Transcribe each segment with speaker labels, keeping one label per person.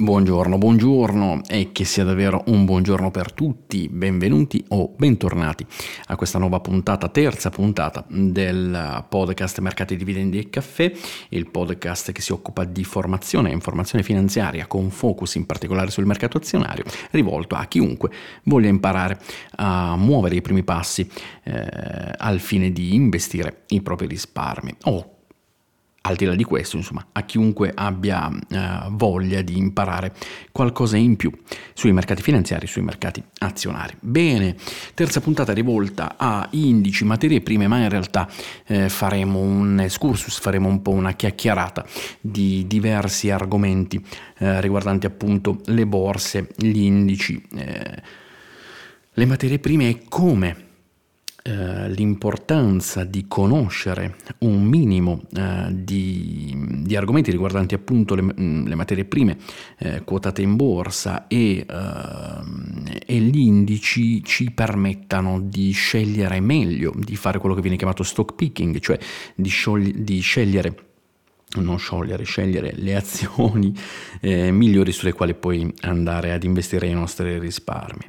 Speaker 1: Buongiorno, buongiorno e che sia davvero un buongiorno per tutti, benvenuti o bentornati a questa nuova puntata, terza puntata del podcast Mercati Dividendi e Caffè, il podcast che si occupa di formazione e informazione finanziaria con focus in particolare sul mercato azionario, rivolto a chiunque voglia imparare a muovere i primi passi eh, al fine di investire i propri risparmi o al di là di questo, insomma, a chiunque abbia eh, voglia di imparare qualcosa in più sui mercati finanziari, sui mercati azionari. Bene, terza puntata rivolta a indici, materie prime, ma in realtà eh, faremo un excursus, faremo un po' una chiacchierata di diversi argomenti eh, riguardanti appunto le borse, gli indici, eh, le materie prime e come eh, l'importanza di conoscere un minimo eh, di, di, argomenti riguardanti appunto le, mm, le materie prime eh, quotate in borsa e, eh, e, gli indici ci permettano di scegliere meglio, di fare quello che viene chiamato stock picking, cioè di, sciogli- di scegliere non sciogliere, scegliere le azioni eh, migliori sulle quali poi andare ad investire i nostri risparmi.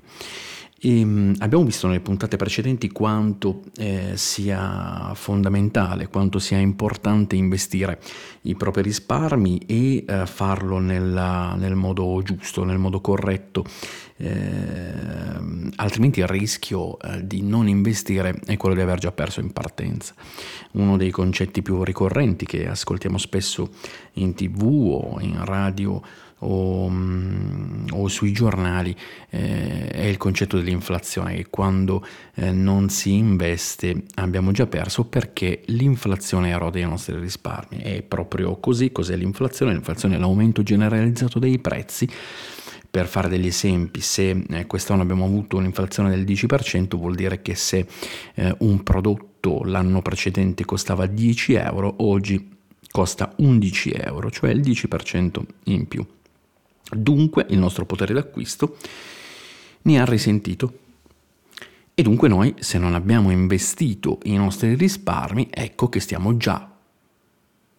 Speaker 1: E ehm, abbiamo visto nelle puntate precedenti quanto eh, sia fondamentale, quanto sia importante investire i propri risparmi e eh, farlo nella, nel modo giusto, nel modo corretto, eh, altrimenti il rischio eh, di non investire è quello di aver già perso in partenza. Uno dei concetti più ricorrenti che ascoltiamo spesso in tv o in radio o, mm, o sui giornali eh, è il concetto dell'inflazione che quando eh, non si investe abbiamo già perso perché l'inflazione erode i nostri risparmi. È proprio così, cos'è l'inflazione? L'inflazione è l'aumento generalizzato dei prezzi. Per fare degli esempi, se eh, quest'anno abbiamo avuto un'inflazione del 10%, vuol dire che se eh, un prodotto l'anno precedente costava 10 euro, oggi costa 11 euro, cioè il 10% in più. Dunque il nostro potere d'acquisto ne ha risentito. E dunque noi, se non abbiamo investito i nostri risparmi, ecco che stiamo già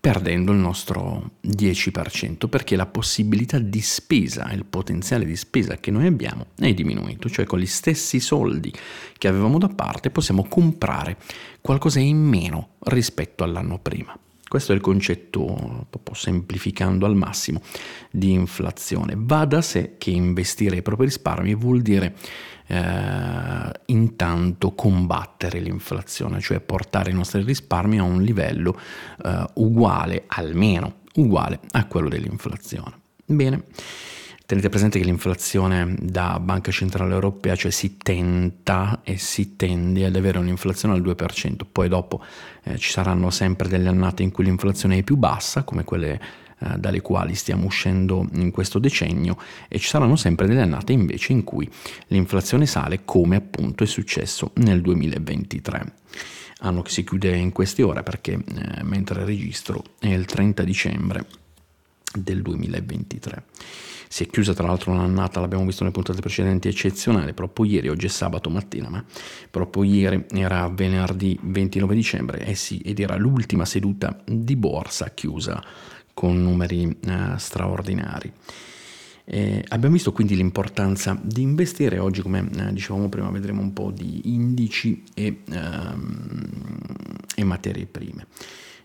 Speaker 1: perdendo il nostro 10% perché la possibilità di spesa, il potenziale di spesa che noi abbiamo è diminuito, cioè con gli stessi soldi che avevamo da parte possiamo comprare qualcosa in meno rispetto all'anno prima. Questo è il concetto, semplificando al massimo, di inflazione. Va da sé che investire i propri risparmi vuol dire eh, intanto combattere l'inflazione, cioè portare i nostri risparmi a un livello eh, uguale, almeno uguale a quello dell'inflazione. Bene. Tenete presente che l'inflazione da Banca Centrale Europea, cioè si tenta e si tende ad avere un'inflazione al 2%, poi dopo eh, ci saranno sempre delle annate in cui l'inflazione è più bassa, come quelle eh, dalle quali stiamo uscendo in questo decennio, e ci saranno sempre delle annate invece in cui l'inflazione sale, come appunto è successo nel 2023 anno che si chiude in queste ore perché eh, mentre registro è il 30 dicembre del 2023. Si è chiusa tra l'altro un'annata, l'abbiamo visto nelle puntate precedenti, eccezionale, proprio ieri, oggi è sabato mattina, ma proprio ieri era venerdì 29 dicembre eh sì, ed era l'ultima seduta di borsa chiusa con numeri eh, straordinari. Eh, abbiamo visto quindi l'importanza di investire, oggi come eh, dicevamo prima vedremo un po' di indici e, ehm, e materie prime.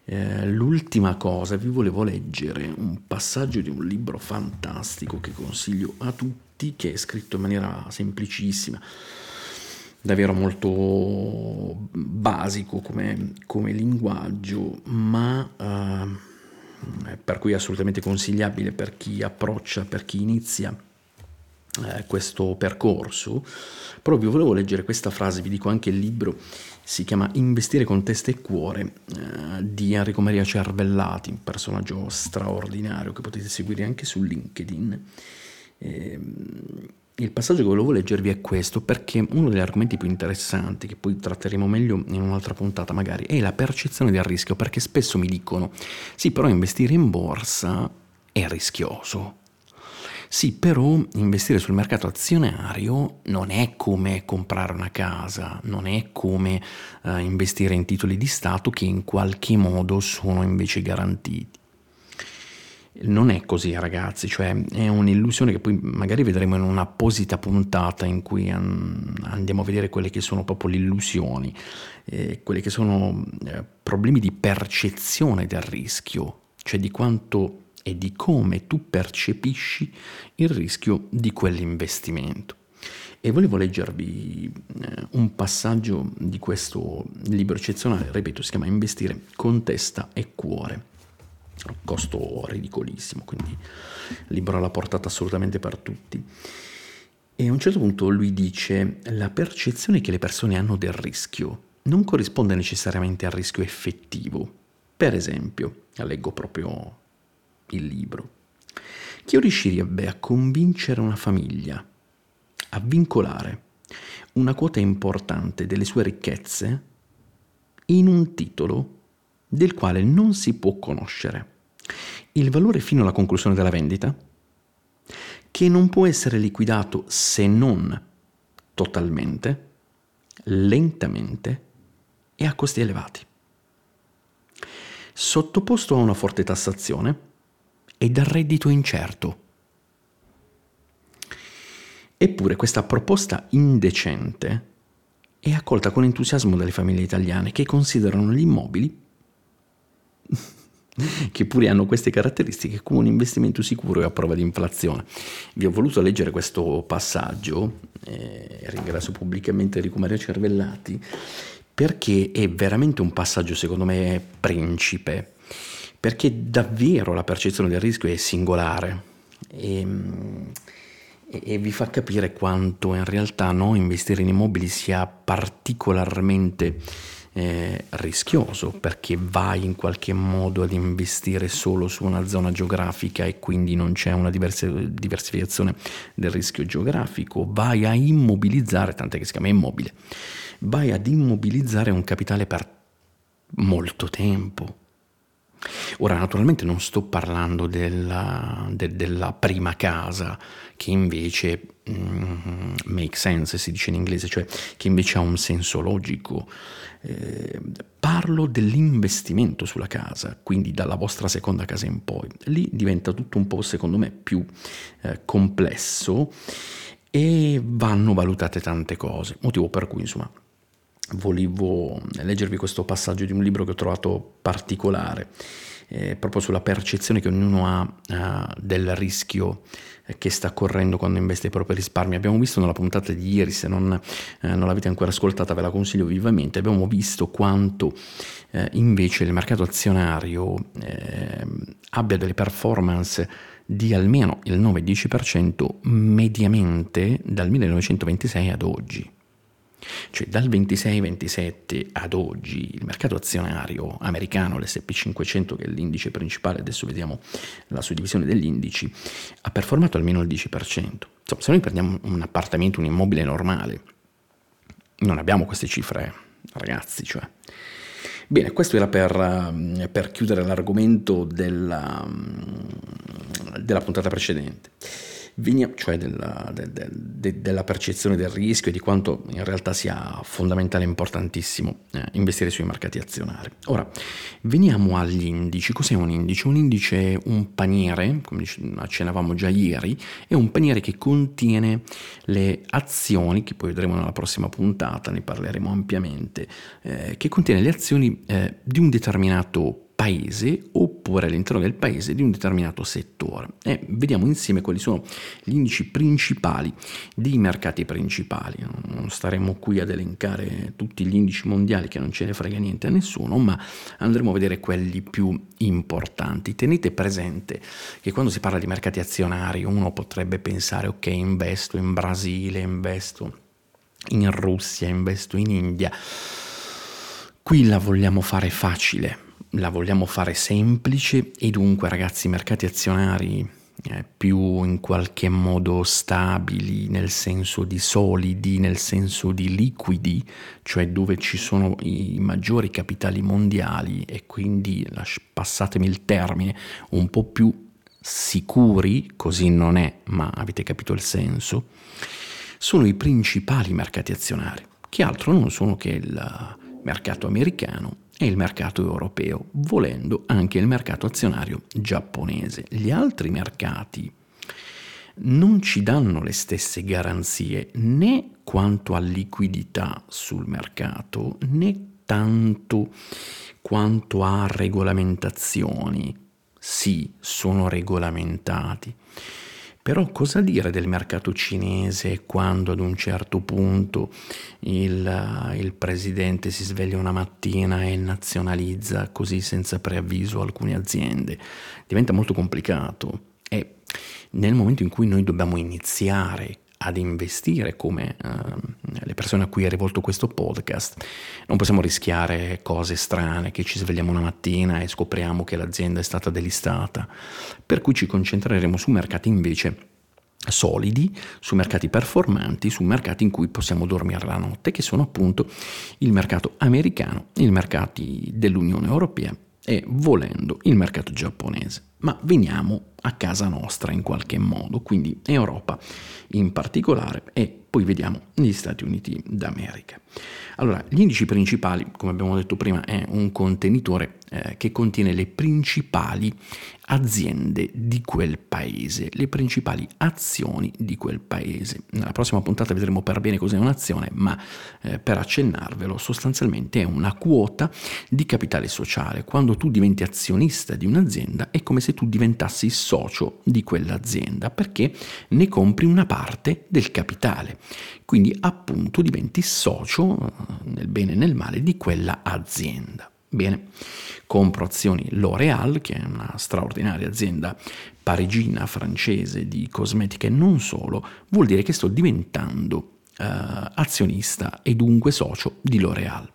Speaker 1: Eh, l'ultima cosa, vi volevo leggere un passaggio di un libro fantastico che consiglio a tutti, che è scritto in maniera semplicissima, davvero molto basico come, come linguaggio, ma eh, per cui è assolutamente consigliabile per chi approccia, per chi inizia eh, questo percorso. Vi volevo leggere questa frase, vi dico anche il libro si chiama Investire con testa e cuore eh, di Enrico Maria Cervellati, un personaggio straordinario che potete seguire anche su LinkedIn. Eh, il passaggio che volevo leggervi è questo perché uno degli argomenti più interessanti che poi tratteremo meglio in un'altra puntata magari è la percezione del rischio perché spesso mi dicono sì però investire in borsa è rischioso sì, però investire sul mercato azionario non è come comprare una casa, non è come uh, investire in titoli di Stato che in qualche modo sono invece garantiti. Non è così ragazzi, cioè è un'illusione che poi magari vedremo in un'apposita puntata in cui andiamo a vedere quelle che sono proprio le illusioni, eh, quelli che sono eh, problemi di percezione del rischio, cioè di quanto e di come tu percepisci il rischio di quell'investimento. E volevo leggervi eh, un passaggio di questo libro eccezionale, ripeto, si chiama Investire con testa e cuore. Costo ridicolissimo, quindi libro alla portata assolutamente per tutti. E a un certo punto lui dice la percezione che le persone hanno del rischio non corrisponde necessariamente al rischio effettivo. Per esempio, leggo proprio il libro. Chi riuscirebbe a convincere una famiglia a vincolare una quota importante delle sue ricchezze in un titolo del quale non si può conoscere il valore fino alla conclusione della vendita, che non può essere liquidato se non totalmente, lentamente e a costi elevati. Sottoposto a una forte tassazione, e dal reddito incerto. Eppure questa proposta indecente è accolta con entusiasmo dalle famiglie italiane che considerano gli immobili, che pure hanno queste caratteristiche, come un investimento sicuro e a prova di inflazione. Vi ho voluto leggere questo passaggio, eh, ringrazio pubblicamente Enrico Maria Cervellati, perché è veramente un passaggio secondo me principe perché davvero la percezione del rischio è singolare. E, e vi fa capire quanto in realtà no, investire in immobili sia particolarmente eh, rischioso perché vai in qualche modo ad investire solo su una zona geografica e quindi non c'è una diversa, diversificazione del rischio geografico, vai a immobilizzare, tant'è che si chiama immobile, vai ad immobilizzare un capitale per molto tempo Ora, naturalmente non sto parlando della, de, della prima casa, che invece mm, make sense, si dice in inglese, cioè che invece ha un senso logico. Eh, parlo dell'investimento sulla casa, quindi dalla vostra seconda casa in poi. Lì diventa tutto un po', secondo me, più eh, complesso e vanno valutate tante cose, motivo per cui, insomma, volevo leggervi questo passaggio di un libro che ho trovato particolare, eh, proprio sulla percezione che ognuno ha eh, del rischio eh, che sta correndo quando investe i propri risparmi. Abbiamo visto nella puntata di ieri, se non, eh, non l'avete ancora ascoltata ve la consiglio vivamente, abbiamo visto quanto eh, invece il mercato azionario ehm, abbia delle performance di almeno il 9-10% mediamente dal 1926 ad oggi. Cioè dal 26-27 ad oggi il mercato azionario americano, l'SP 500 che è l'indice principale, adesso vediamo la suddivisione degli indici, ha performato almeno il 10%. Insomma, se noi prendiamo un appartamento, un immobile normale, non abbiamo queste cifre, ragazzi, cioè. Bene, questo era per, per chiudere l'argomento della, della puntata precedente cioè della, de, de, de, della, percezione del rischio e di quanto in realtà sia fondamentale e importantissimo eh, investire sui mercati azionari. Ora, veniamo agli indici. Cos'è un indice? Un indice è un paniere, come accennavamo già ieri, è un paniere che contiene le azioni, che poi vedremo nella prossima puntata, ne parleremo ampiamente, eh, che contiene le azioni eh, di un determinato paese oppure all'interno del paese di un determinato settore e vediamo insieme quali sono gli indici principali dei mercati principali. Non staremo qui ad elencare tutti gli indici mondiali che non ce ne frega niente a nessuno, ma andremo a vedere quelli più importanti. Tenete presente che quando si parla di mercati azionari uno potrebbe pensare ok investo in Brasile, investo in Russia, investo in India. Qui la vogliamo fare facile, la vogliamo fare semplice e dunque ragazzi i mercati azionari eh, più in qualche modo stabili nel senso di solidi, nel senso di liquidi, cioè dove ci sono i maggiori capitali mondiali e quindi, passatemi il termine, un po' più sicuri, così non è, ma avete capito il senso, sono i principali mercati azionari, che altro non sono che il mercato americano e il mercato europeo, volendo anche il mercato azionario giapponese. Gli altri mercati non ci danno le stesse garanzie né quanto a liquidità sul mercato né tanto quanto a regolamentazioni. Sì, sono regolamentati. Però cosa dire del mercato cinese quando ad un certo punto il, il, presidente si sveglia una mattina e nazionalizza così senza preavviso alcune aziende? Diventa molto complicato e nel momento in cui noi dobbiamo iniziare ad investire come uh, le persone a cui è rivolto questo podcast, non possiamo rischiare cose strane, che ci svegliamo una mattina e scopriamo che l'azienda è stata delistata, per cui ci concentreremo su mercati invece solidi, su mercati performanti, su mercati in cui possiamo dormire la notte, che sono appunto il mercato americano, i mercati dell'Unione Europea e volendo il mercato giapponese. Ma veniamo a casa nostra in qualche modo, quindi Europa in particolare e poi vediamo gli Stati Uniti d'America. Allora, gli indici principali, come abbiamo detto prima, è un contenitore eh, che contiene le principali aziende di quel paese, le principali azioni di quel paese. Nella prossima puntata vedremo per bene cos'è un'azione, ma eh, per accennarvelo, sostanzialmente è una quota di capitale sociale. Quando tu diventi azionista di un'azienda è come se tu diventassi socio di quell'azienda, perché ne compri una parte del capitale. Quindi appunto diventi socio, eh, nel bene e nel male, di quella azienda. Bene, compro azioni L'Oréal, che è una straordinaria azienda parigina, francese di cosmetica e non solo, vuol dire che sto diventando eh, azionista e dunque socio di L'Oréal.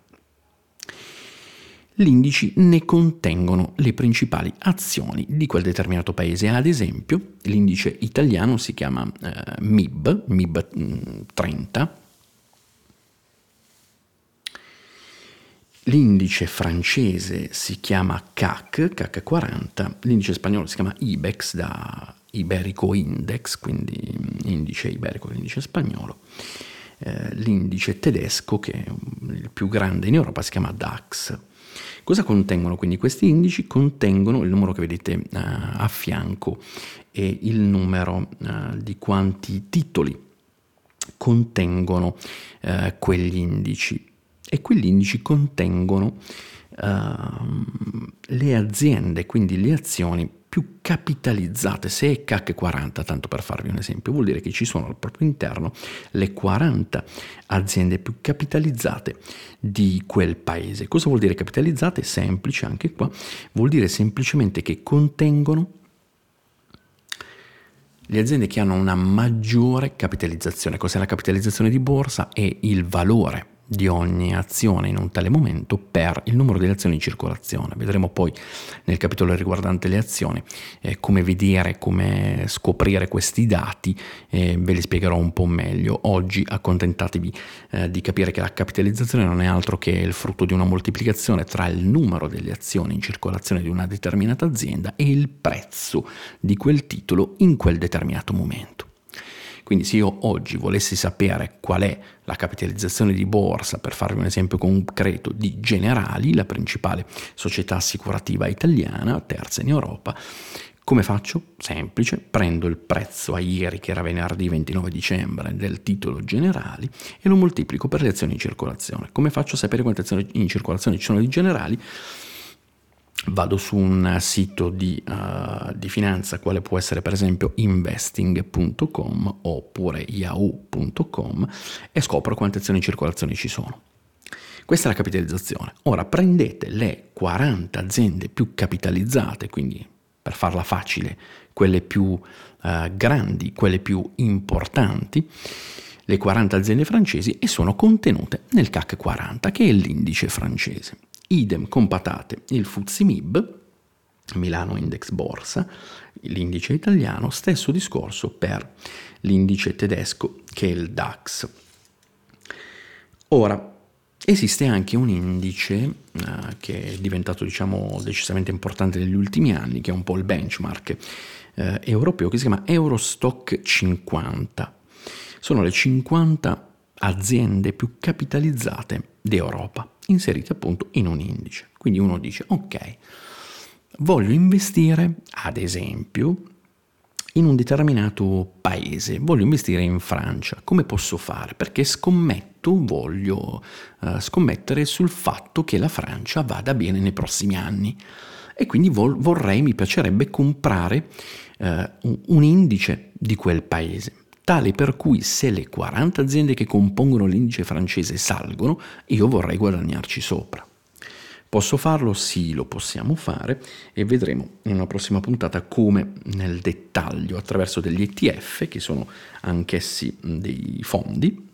Speaker 1: Gli indici ne contengono le principali azioni di quel determinato paese. Ad esempio, l'indice italiano si chiama eh, MIB, MIB 30, L'indice francese si chiama CAC, CAC 40, l'indice spagnolo si chiama IBEX da Iberico Index, quindi indice iberico l'indice spagnolo. Eh, l'indice tedesco, che è il più grande in Europa, si chiama DAX. Cosa contengono quindi questi indici? Contengono il numero che vedete uh, a fianco e il numero uh, di quanti titoli contengono uh, quegli indici e quegli indici contengono uh, le aziende, quindi le azioni più capitalizzate. Se è CAC 40, tanto per farvi un esempio, vuol dire che ci sono al proprio interno le 40 aziende più capitalizzate di quel paese. Cosa vuol dire capitalizzate? Semplice anche qua, vuol dire semplicemente che contengono le aziende che hanno una maggiore capitalizzazione. Cos'è la capitalizzazione di borsa? È il valore di ogni azione in un tale momento per il numero delle azioni in circolazione. Vedremo poi nel capitolo riguardante le azioni eh, come vedere, come scoprire questi dati, eh, ve li spiegherò un po' meglio. Oggi accontentatevi eh, di capire che la capitalizzazione non è altro che il frutto di una moltiplicazione tra il numero delle azioni in circolazione di una determinata azienda e il prezzo di quel titolo in quel determinato momento. Quindi se io oggi volessi sapere qual è la capitalizzazione di borsa, per farvi un esempio concreto, di Generali, la principale società assicurativa italiana, terza in Europa, come faccio? Semplice, prendo il prezzo a ieri, che era venerdì 29 dicembre, del titolo generali e lo moltiplico per le azioni in circolazione. Come faccio a sapere quante azioni in circolazione ci sono di generali? Vado su un sito di, uh, di, finanza quale può essere per esempio investing.com oppure yahoo.com e scopro quante azioni in circolazione ci sono. Questa è la capitalizzazione. Ora prendete le 40 aziende più capitalizzate, quindi per farla facile, quelle più uh, grandi, quelle più importanti, le 40 aziende francesi e sono contenute nel CAC 40, che è l'indice francese. Idem con patate il FUZIMIB, Milano Index Borsa, l'indice italiano, stesso discorso per l'indice tedesco che è il DAX. Ora, esiste anche un indice uh, che è diventato diciamo decisamente importante negli ultimi anni, che è un po' il benchmark uh, europeo, che si chiama Eurostock 50. Sono le 50 aziende più capitalizzate d'Europa inserite appunto in un indice. Quindi uno dice, ok, voglio investire, ad esempio, in un determinato paese, voglio investire in Francia, come posso fare? Perché scommetto, voglio uh, scommettere sul fatto che la Francia vada bene nei prossimi anni e quindi vol- vorrei, mi piacerebbe comprare uh, un, un indice di quel paese tale per cui se le 40 aziende che compongono l'indice francese salgono, io vorrei guadagnarci sopra. Posso farlo? Sì, lo possiamo fare e vedremo in una prossima puntata come nel dettaglio attraverso degli ETF, che sono anch'essi dei fondi,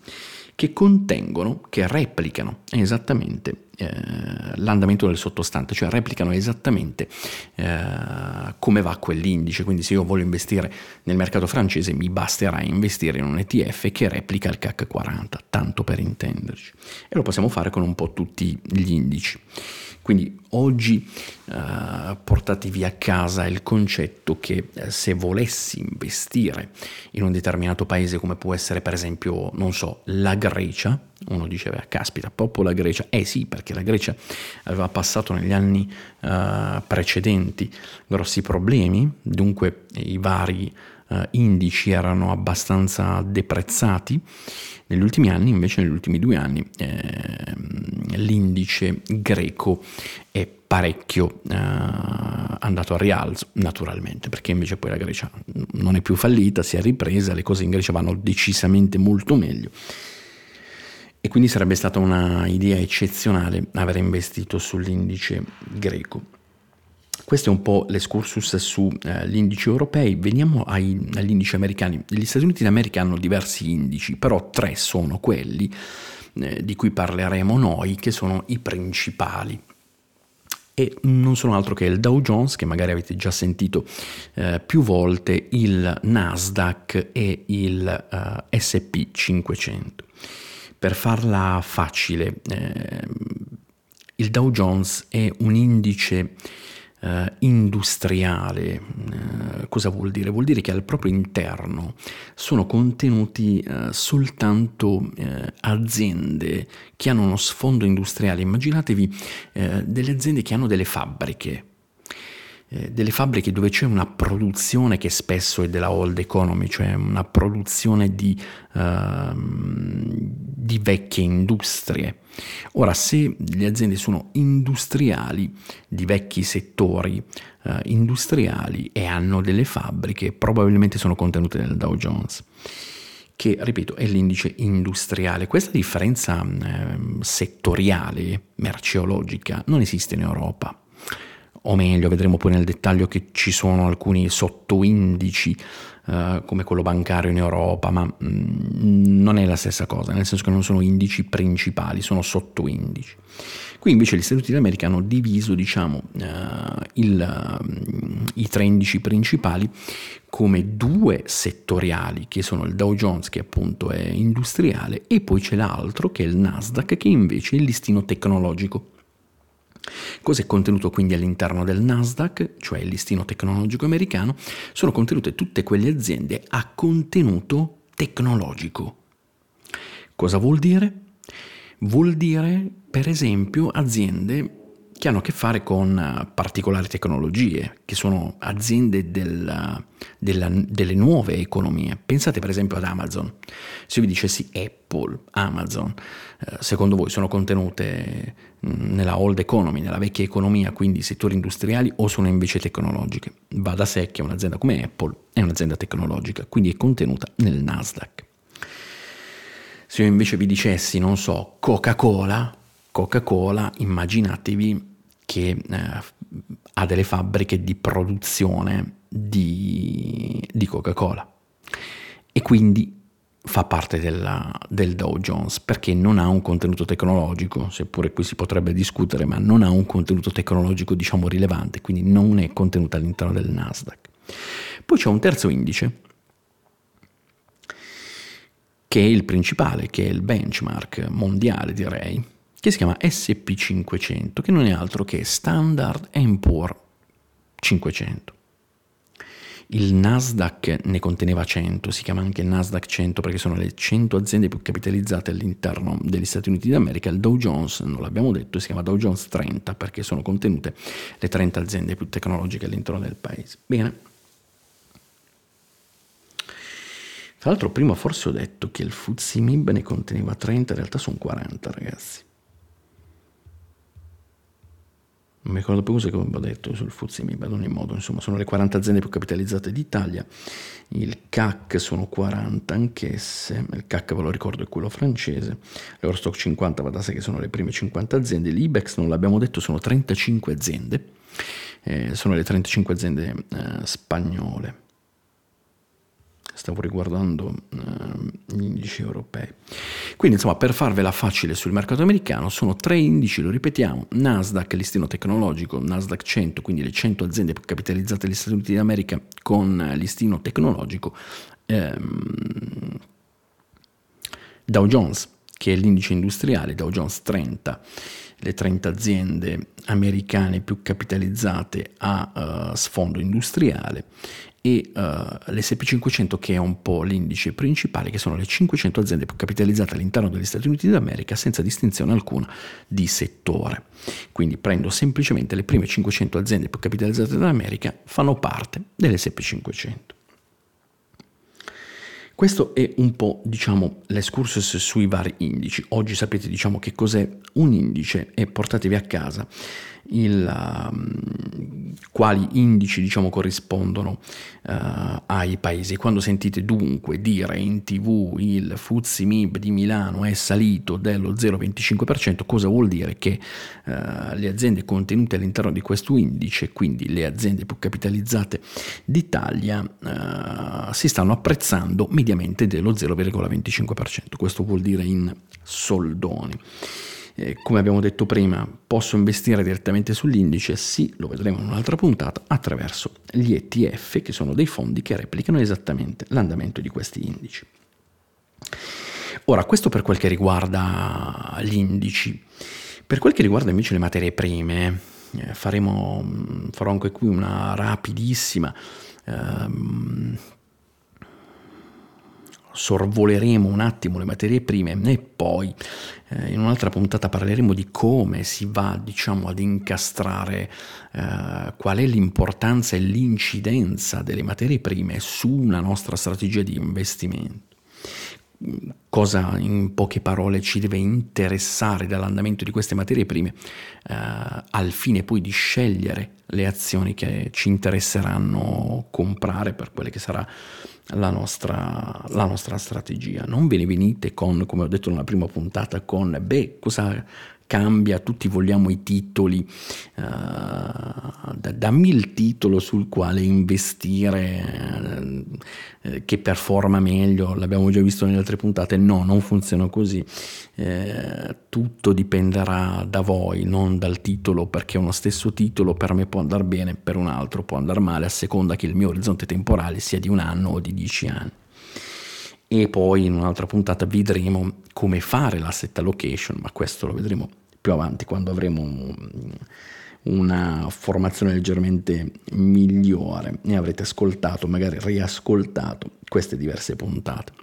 Speaker 1: che contengono, che replicano esattamente l'andamento del sottostante, cioè replicano esattamente eh, come va quell'indice. Quindi se io voglio investire nel mercato francese mi basterà investire in un ETF che replica il CAC 40, tanto per intenderci. E lo possiamo fare con un po' tutti gli indici. Quindi oggi eh, portatevi a casa il concetto che eh, se volessi investire in un determinato paese come può essere per esempio, non so, la Grecia, uno diceva, caspita, proprio la Grecia, eh sì, perché la Grecia aveva passato negli anni eh, precedenti grossi problemi, dunque i vari eh, indici erano abbastanza deprezzati. Negli ultimi anni, invece, negli ultimi due anni, eh, l'indice greco è parecchio eh, andato a rialzo, naturalmente, perché invece poi la Grecia non è più fallita, si è ripresa, le cose in Grecia vanno decisamente molto meglio. E quindi sarebbe stata una idea eccezionale aver investito sull'indice greco. Questo è un po' l'escursus sugli eh, indici europei. Veniamo ai, agli indici americani. Gli Stati Uniti d'America hanno diversi indici, però tre sono quelli eh, di cui parleremo noi, che sono i principali. E non sono altro che il Dow Jones, che magari avete già sentito eh, più volte, il Nasdaq e il eh, SP 500. Per farla facile, eh, il Dow Jones è un indice eh, industriale. Eh, cosa vuol dire? Vuol dire che al proprio interno sono contenuti eh, soltanto eh, aziende che hanno uno sfondo industriale. Immaginatevi eh, delle aziende che hanno delle fabbriche eh, delle fabbriche dove c'è una produzione che spesso è della old economy, cioè una produzione di, uh, di vecchie industrie. Ora, se le aziende sono industriali, di vecchi settori uh, industriali e hanno delle fabbriche, probabilmente sono contenute nel Dow Jones che, ripeto, è l'indice industriale. Questa differenza eh, settoriale, merceologica, non esiste in Europa o meglio, vedremo poi nel dettaglio che ci sono alcuni sottoindici Uh, come quello bancario in Europa, ma mm, non è la stessa cosa, nel senso che non sono indici principali, sono sottoindici. Qui invece gli Stati Uniti d'America hanno diviso diciamo, uh, il, uh, i tre indici principali come due settoriali, che sono il Dow Jones, che appunto è industriale, e poi c'è l'altro, che è il Nasdaq, che invece è il listino tecnologico. Cosa è contenuto quindi all'interno del Nasdaq, cioè il listino tecnologico americano? Sono contenute tutte quelle aziende a contenuto tecnologico. Cosa vuol dire? Vuol dire, per esempio, aziende che hanno a che fare con eh, particolari tecnologie, che sono aziende del, della, delle nuove economie. Pensate per esempio ad Amazon. Se io vi dicessi Apple, Amazon, eh, secondo voi sono contenute mm, nella old economy, nella vecchia economia, quindi settori industriali o sono invece tecnologiche? Va da sé che un'azienda come Apple è un'azienda tecnologica, quindi è contenuta nel Nasdaq. Se io invece vi dicessi, non so, Coca-Cola, Coca-Cola, immaginatevi che eh, ha delle fabbriche di produzione di, di Coca-Cola e quindi fa parte della, del Dow Jones perché non ha un contenuto tecnologico, seppure qui si potrebbe discutere, ma non ha un contenuto tecnologico diciamo rilevante, quindi non è contenuto all'interno del Nasdaq. Poi c'è un terzo indice che è il principale, che è il benchmark mondiale direi, che si chiama SP500, che non è altro che Standard Poor 500. il Nasdaq ne conteneva 100, si chiama anche Nasdaq 100 perché sono le 100 aziende più capitalizzate all'interno degli Stati Uniti d'America, il Dow Jones, non l'abbiamo detto, si chiama Dow Jones 30 perché sono contenute le 30 aziende più tecnologiche all'interno del paese. Bene. Tra l'altro prima forse ho detto che il FTSE MIB ne conteneva 30, in realtà sono 40 ragazzi. Non mi ricordo più cosa avevo detto sul FTSE ad ogni modo, insomma sono le 40 aziende più capitalizzate d'Italia, il CAC sono 40 anch'esse, il CAC ve lo ricordo è quello francese, l'Eurostock 50 va da sé che sono le prime 50 aziende, l'IBEX non l'abbiamo detto sono 35 aziende, eh, sono le 35 aziende eh, spagnole stavo riguardando uh, gli indici europei. Quindi insomma per farvela facile sul mercato americano sono tre indici, lo ripetiamo, Nasdaq, listino tecnologico, Nasdaq 100, quindi le 100 aziende capitalizzate negli Stati Uniti d'America con listino tecnologico, ehm, Dow Jones, che è l'indice industriale, Dow Jones 30, le 30 aziende americane più capitalizzate a uh, sfondo industriale e uh, l'SP500 che è un po' l'indice principale, che sono le 500 aziende più capitalizzate all'interno degli Stati Uniti d'America senza distinzione alcuna di settore. Quindi prendo semplicemente le prime 500 aziende più capitalizzate d'America, fanno parte dell'SP500. Questo è un po', diciamo, l'escursus sui vari indici. Oggi sapete, diciamo, che cos'è un indice e portatevi a casa il, um, quali indici diciamo, corrispondono uh, ai paesi. Quando sentite dunque dire in tv il FTSE MIB di Milano è salito dello 0,25%, cosa vuol dire? Che uh, le aziende contenute all'interno di questo indice, quindi le aziende più capitalizzate d'Italia, uh, si stanno apprezzando mediamente dello 0,25%. Questo vuol dire in soldoni. Eh, come abbiamo detto prima, posso investire direttamente sull'indice? Sì, lo vedremo in un'altra puntata, attraverso gli ETF, che sono dei fondi che replicano esattamente l'andamento di questi indici. Ora, questo per quel che riguarda gli indici. Per quel che riguarda invece le materie prime, eh, faremo, farò anche qui una rapidissima ehm, sorvoleremo un attimo le materie prime e poi eh, in un'altra puntata parleremo di come si va diciamo ad incastrare eh, qual è l'importanza e l'incidenza delle materie prime su una nostra strategia di investimento cosa in poche parole ci deve interessare dall'andamento di queste materie prime eh, al fine poi di scegliere le azioni che ci interesseranno comprare per quelle che sarà la nostra, la nostra strategia. Non ve ne venite con, come ho detto nella prima puntata, con beh, cosa cambia, tutti vogliamo i titoli, uh, dammi il titolo sul quale investire uh, che performa meglio, l'abbiamo già visto nelle altre puntate, no, non funziona così, uh, tutto dipenderà da voi, non dal titolo, perché uno stesso titolo per me può andare bene, per un altro può andare male, a seconda che il mio orizzonte temporale sia di un anno o di dieci anni. E poi in un'altra puntata vedremo come fare l'asset allocation, ma questo lo vedremo più avanti quando avremo una formazione leggermente migliore e avrete ascoltato, magari riascoltato queste diverse puntate.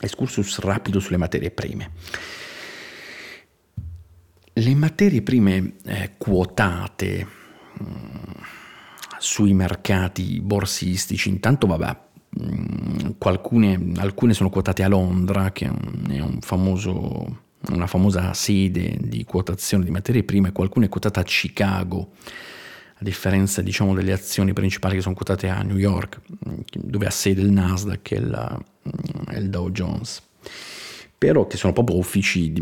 Speaker 1: Excursus rapido sulle materie prime. Le materie prime eh, quotate mh, mm, sui mercati borsistici, intanto vabbè, Qualcune, alcune sono quotate a Londra, che è un famoso, una famosa sede di quotazione di materie prime, qualcuna è quotata a Chicago, a differenza diciamo, delle azioni principali che sono quotate a New York, dove ha sede il Nasdaq e il, il Dow Jones. Però che sono proprio uffici,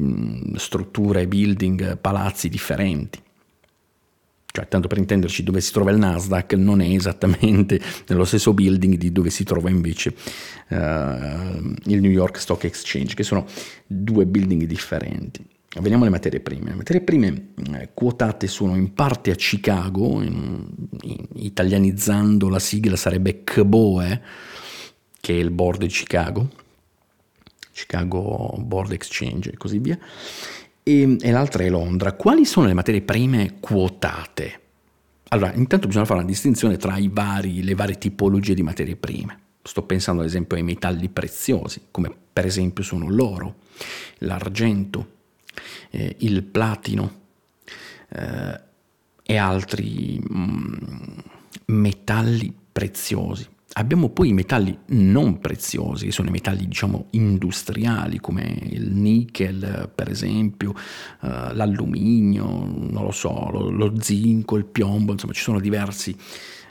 Speaker 1: strutture, building, palazzi differenti cioè tanto per intenderci dove si trova il Nasdaq non è esattamente nello stesso building di dove si trova invece uh, il New York Stock Exchange, che sono due building differenti. Veniamo alle materie prime. Le materie prime eh, quotate sono in parte a Chicago, in, in, italianizzando la sigla sarebbe CBOE, che è il board di Chicago, Chicago Board Exchange e così via, e, e l'altra è Londra. Quali sono le materie prime quotate Allora, intanto bisogna fare una distinzione tra vari, le varie tipologie di materie prime. Sto pensando ad esempio ai metalli preziosi, come per esempio sono l'oro, l'argento, eh, il platino eh, e altri mm, metalli preziosi. Abbiamo poi i metalli non preziosi, che sono i metalli diciamo industriali come il nickel per esempio, uh, l'alluminio, non lo so, lo, lo, zinco, il piombo, insomma ci sono diversi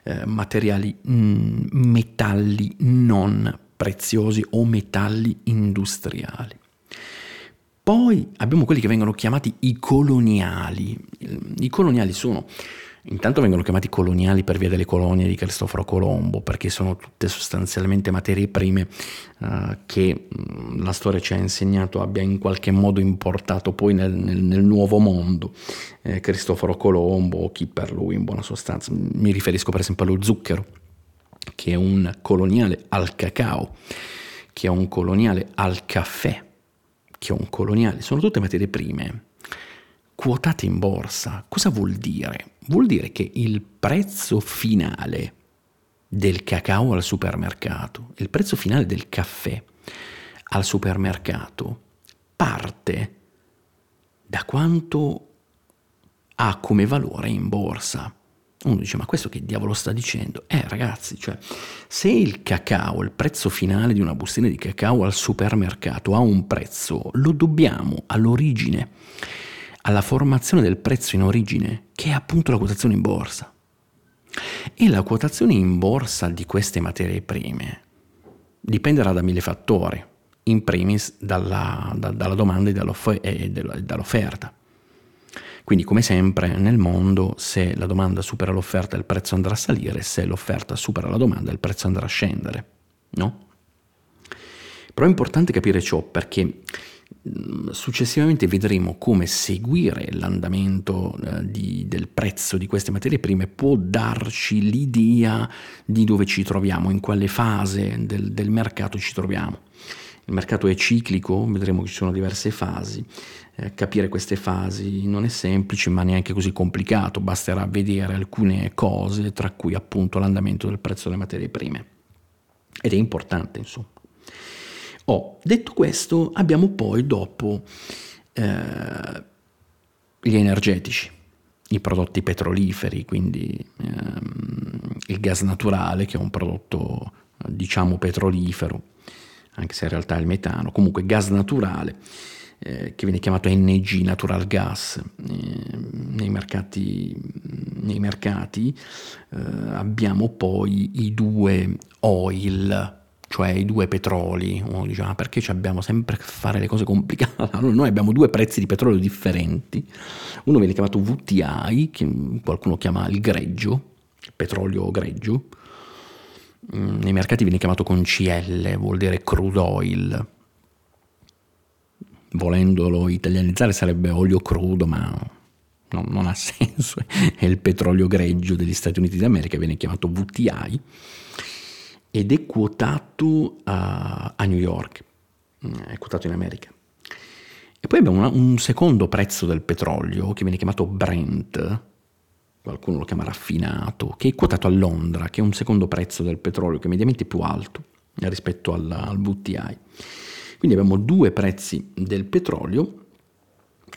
Speaker 1: uh, materiali, mm, metalli non preziosi o metalli industriali. Poi abbiamo quelli che vengono chiamati i coloniali. I coloniali sono Intanto vengono chiamati coloniali per via delle colonie di Cristoforo Colombo, perché sono tutte sostanzialmente materie prime uh, che mh, la storia ci ha insegnato abbia in qualche modo importato poi nel, nel, nel nuovo mondo. Eh, Cristoforo Colombo, o chi per lui in buona sostanza, mi riferisco per esempio allo zucchero, che è un coloniale al cacao, che è un coloniale al caffè, che è un coloniale, sono tutte materie prime quotate in borsa. Cosa vuol dire? Vuol dire che il prezzo finale del cacao al supermercato, il prezzo finale del caffè al supermercato parte da quanto ha come valore in borsa. Uno dice, ma questo che diavolo sta dicendo? Eh ragazzi, cioè, se il cacao, il prezzo finale di una bustina di cacao al supermercato ha un prezzo, lo dobbiamo all'origine alla formazione del prezzo in origine, che è appunto la quotazione in borsa. E la quotazione in borsa di queste materie prime dipenderà da mille fattori, in primis dalla, da, dalla domanda e dall'offerta. Quindi come sempre nel mondo se la domanda supera l'offerta il prezzo andrà a salire, se l'offerta supera la domanda il prezzo andrà a scendere, no? Però è importante capire ciò perché Successivamente vedremo come seguire l'andamento eh, di, del prezzo di queste materie prime può darci l'idea di dove ci troviamo, in quale fase del, del mercato ci troviamo. Il mercato è ciclico, vedremo che ci sono diverse fasi. Eh, capire queste fasi non è semplice, ma neanche così complicato, basterà vedere alcune cose, tra cui appunto l'andamento del prezzo delle materie prime. Ed è importante, insomma. Oh, detto questo, abbiamo poi dopo eh, gli energetici, i prodotti petroliferi, quindi ehm, il gas naturale che è un prodotto diciamo petrolifero, anche se in realtà è il metano, comunque gas naturale eh, che viene chiamato NG, natural gas, eh, nei mercati, nei mercati eh, abbiamo poi i due oil, cioè i due petroli. Uno dice, ma perché abbiamo sempre a fare le cose complicate? Allora, noi abbiamo due prezzi di petrolio differenti. Uno viene chiamato VTI, che qualcuno chiama il greggio, petrolio greggio. Mm, nei mercati viene chiamato con CL, vuol dire crude oil. Volendolo italianizzare sarebbe olio crudo, ma no, non ha senso. È il petrolio greggio degli Stati Uniti d'America, viene chiamato VTI ed è quotato a, a New York, mm, è quotato in America. E poi abbiamo una, un secondo prezzo del petrolio che viene chiamato Brent, qualcuno lo chiama raffinato, che è quotato a Londra, che è un secondo prezzo del petrolio che è mediamente più alto rispetto al, al VTI. Quindi abbiamo due prezzi del petrolio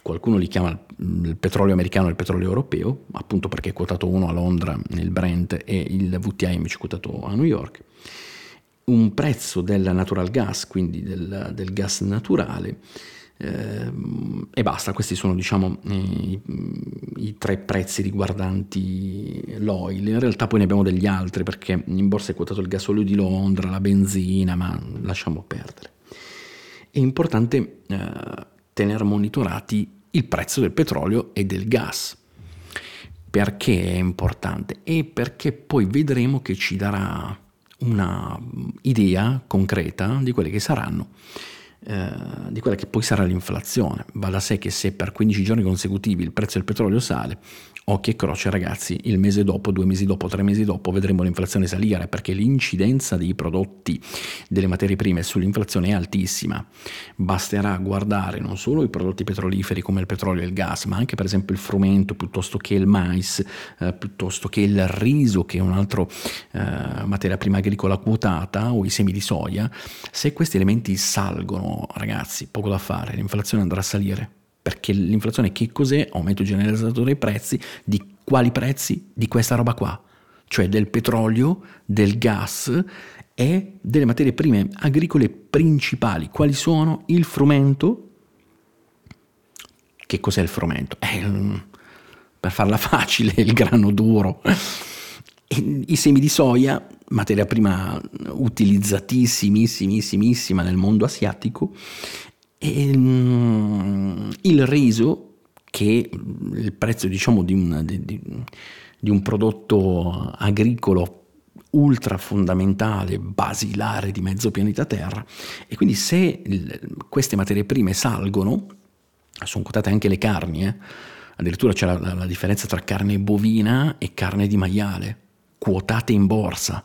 Speaker 1: qualcuno li chiama il petrolio americano e il petrolio europeo, appunto perché è quotato uno a Londra nel Brent e il VTI invece è quotato a New York, un prezzo del natural gas, quindi del, del gas naturale, eh, e basta, questi sono diciamo i, i, tre prezzi riguardanti l'oil, in realtà poi ne abbiamo degli altri perché in borsa è quotato il gasolio di Londra, la benzina, ma lasciamo perdere. È importante eh, tenere monitorati il prezzo del petrolio e del gas. Perché è importante? E perché poi vedremo che ci darà una idea concreta di quelle che saranno eh, di quella che poi sarà l'inflazione. Va da sé che se per 15 giorni consecutivi il prezzo del petrolio sale, occhi e croce ragazzi, il mese dopo, due mesi dopo, tre mesi dopo vedremo l'inflazione salire perché l'incidenza dei prodotti, delle materie prime sull'inflazione è altissima. Basterà guardare non solo i prodotti petroliferi come il petrolio e il gas, ma anche per esempio il frumento piuttosto che il mais, eh, piuttosto che il riso che è un'altra eh, materia prima agricola quotata o i semi di soia. Se questi elementi salgono ragazzi, poco da fare, l'inflazione andrà a salire perché l'inflazione che cos'è? Aumento generalizzato dei prezzi, di quali prezzi? Di questa roba qua, cioè del petrolio, del gas e delle materie prime agricole principali. Quali sono? Il frumento. Che cos'è il frumento? Eh, per farla facile, il grano duro. I semi di soia, materia prima utilizzatissimissima nel mondo asiatico, e, um, il riso, che il prezzo diciamo, di, un, di, di un prodotto agricolo ultra fondamentale, basilare di mezzo pianeta Terra, e quindi se queste materie prime salgono, sono quotate anche le carni, eh? addirittura c'è la, la, la differenza tra carne bovina e carne di maiale, quotate in borsa.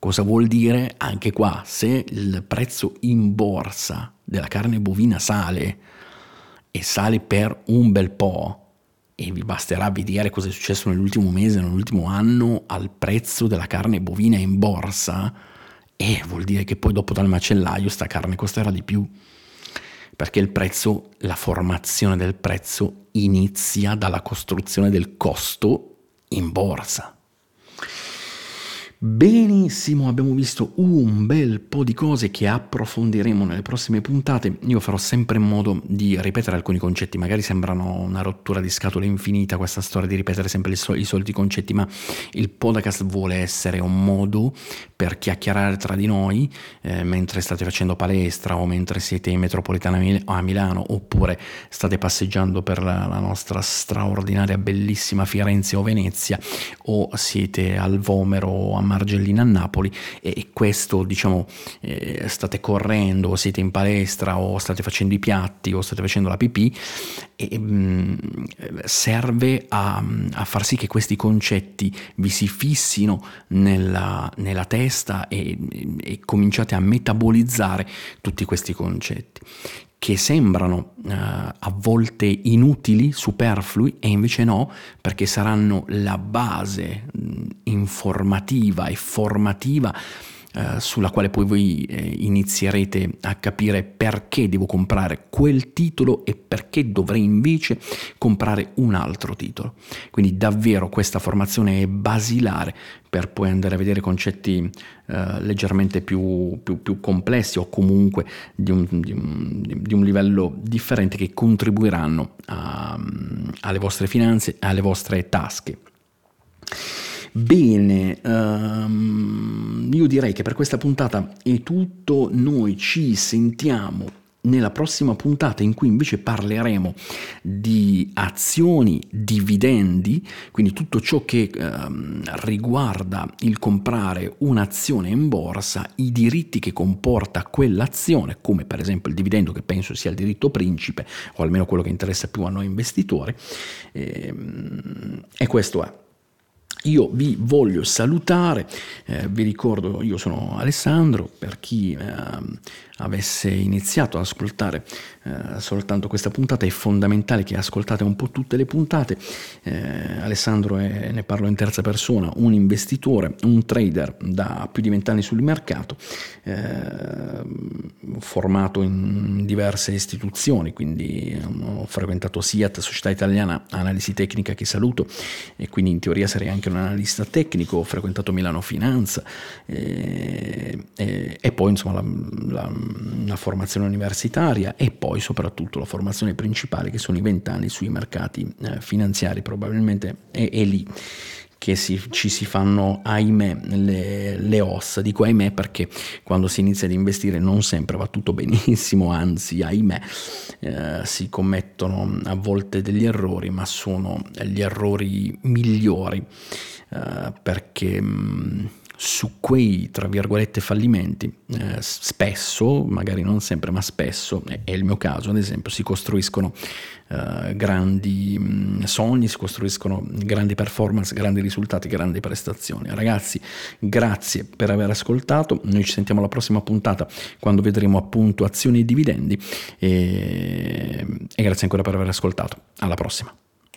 Speaker 1: Cosa vuol dire? Anche qua, se il prezzo in borsa della carne bovina sale e sale per un bel po', e vi basterà vedere cosa è successo nell'ultimo mese, nell'ultimo anno al prezzo della carne bovina in borsa, e vuol dire che poi dopo dal macellaio sta carne costerà di più. Perché il prezzo, la formazione del prezzo inizia dalla costruzione del costo in borsa. Benissimo, abbiamo visto un bel po' di cose che approfondiremo nelle prossime puntate. Io farò sempre in modo di ripetere alcuni concetti, magari sembrano una rottura di scatole infinita questa storia di ripetere sempre i soliti concetti, ma il podcast vuole essere un modo per chiacchierare tra di noi eh, mentre state facendo palestra o mentre siete in metropolitana a Milano oppure state passeggiando per la, la nostra straordinaria, bellissima Firenze o Venezia o siete al Vomero o a Margellina a Napoli e questo diciamo eh, state correndo siete in palestra o state facendo i piatti o state facendo la pipì e mh, mm, serve a, a, far sì che questi concetti vi si fissino nella, nella testa e, e cominciate a metabolizzare tutti questi concetti che sembrano uh, a volte inutili, superflui, e invece no, perché saranno la base mh, informativa e formativa uh, sulla quale poi voi eh, inizierete a capire perché devo comprare quel titolo e perché dovrei invece comprare un altro titolo. Quindi davvero questa formazione è basilare per poi andare a vedere concetti eh, leggermente più, più, più, complessi o comunque di un, di, un, di un, livello differente che contribuiranno a, alle vostre finanze alle vostre tasche. Bene, um, io direi che per questa puntata è tutto, noi ci sentiamo nella prossima puntata in cui invece parleremo di azioni, dividendi, quindi tutto ciò che ehm, riguarda il comprare un'azione in borsa, i diritti che comporta quell'azione, come per esempio il dividendo che penso sia il diritto principe, o almeno quello che interessa più a noi investitori, ehm, e questo è. Io vi voglio salutare, eh, vi ricordo io sono Alessandro, per chi eh, avesse iniziato ad ascoltare eh, soltanto questa puntata, è fondamentale che ascoltate un po' tutte le puntate. Eh, Alessandro è, ne parlo in terza persona, un investitore, un trader da più di vent'anni sul mercato, eh, formato in diverse istituzioni, quindi ho frequentato SIAT, Società Italiana Analisi Tecnica, che saluto, e quindi in teoria sarei anche un analista tecnico, ho frequentato Milano Finanza e, e, e poi insomma la, la la formazione universitaria e poi soprattutto la formazione principale che sono i vent'anni sui mercati eh, finanziari, probabilmente è, è lì che si, ci si fanno, ahimè, le, le, ossa. Dico ahimè perché quando si inizia ad investire non sempre va tutto benissimo, anzi, ahimè, eh, si commettono a volte degli errori, ma sono gli errori migliori eh, perché mh, mm, su quei, tra virgolette, fallimenti, eh, spesso, magari non sempre, ma spesso, è il mio caso ad esempio, si costruiscono eh, grandi mh, mm, sogni, si costruiscono grandi performance, grandi risultati, grandi prestazioni. Ragazzi, grazie per aver ascoltato, noi ci sentiamo alla prossima puntata quando vedremo appunto azioni e dividendi e, e grazie ancora per aver ascoltato. Alla prossima.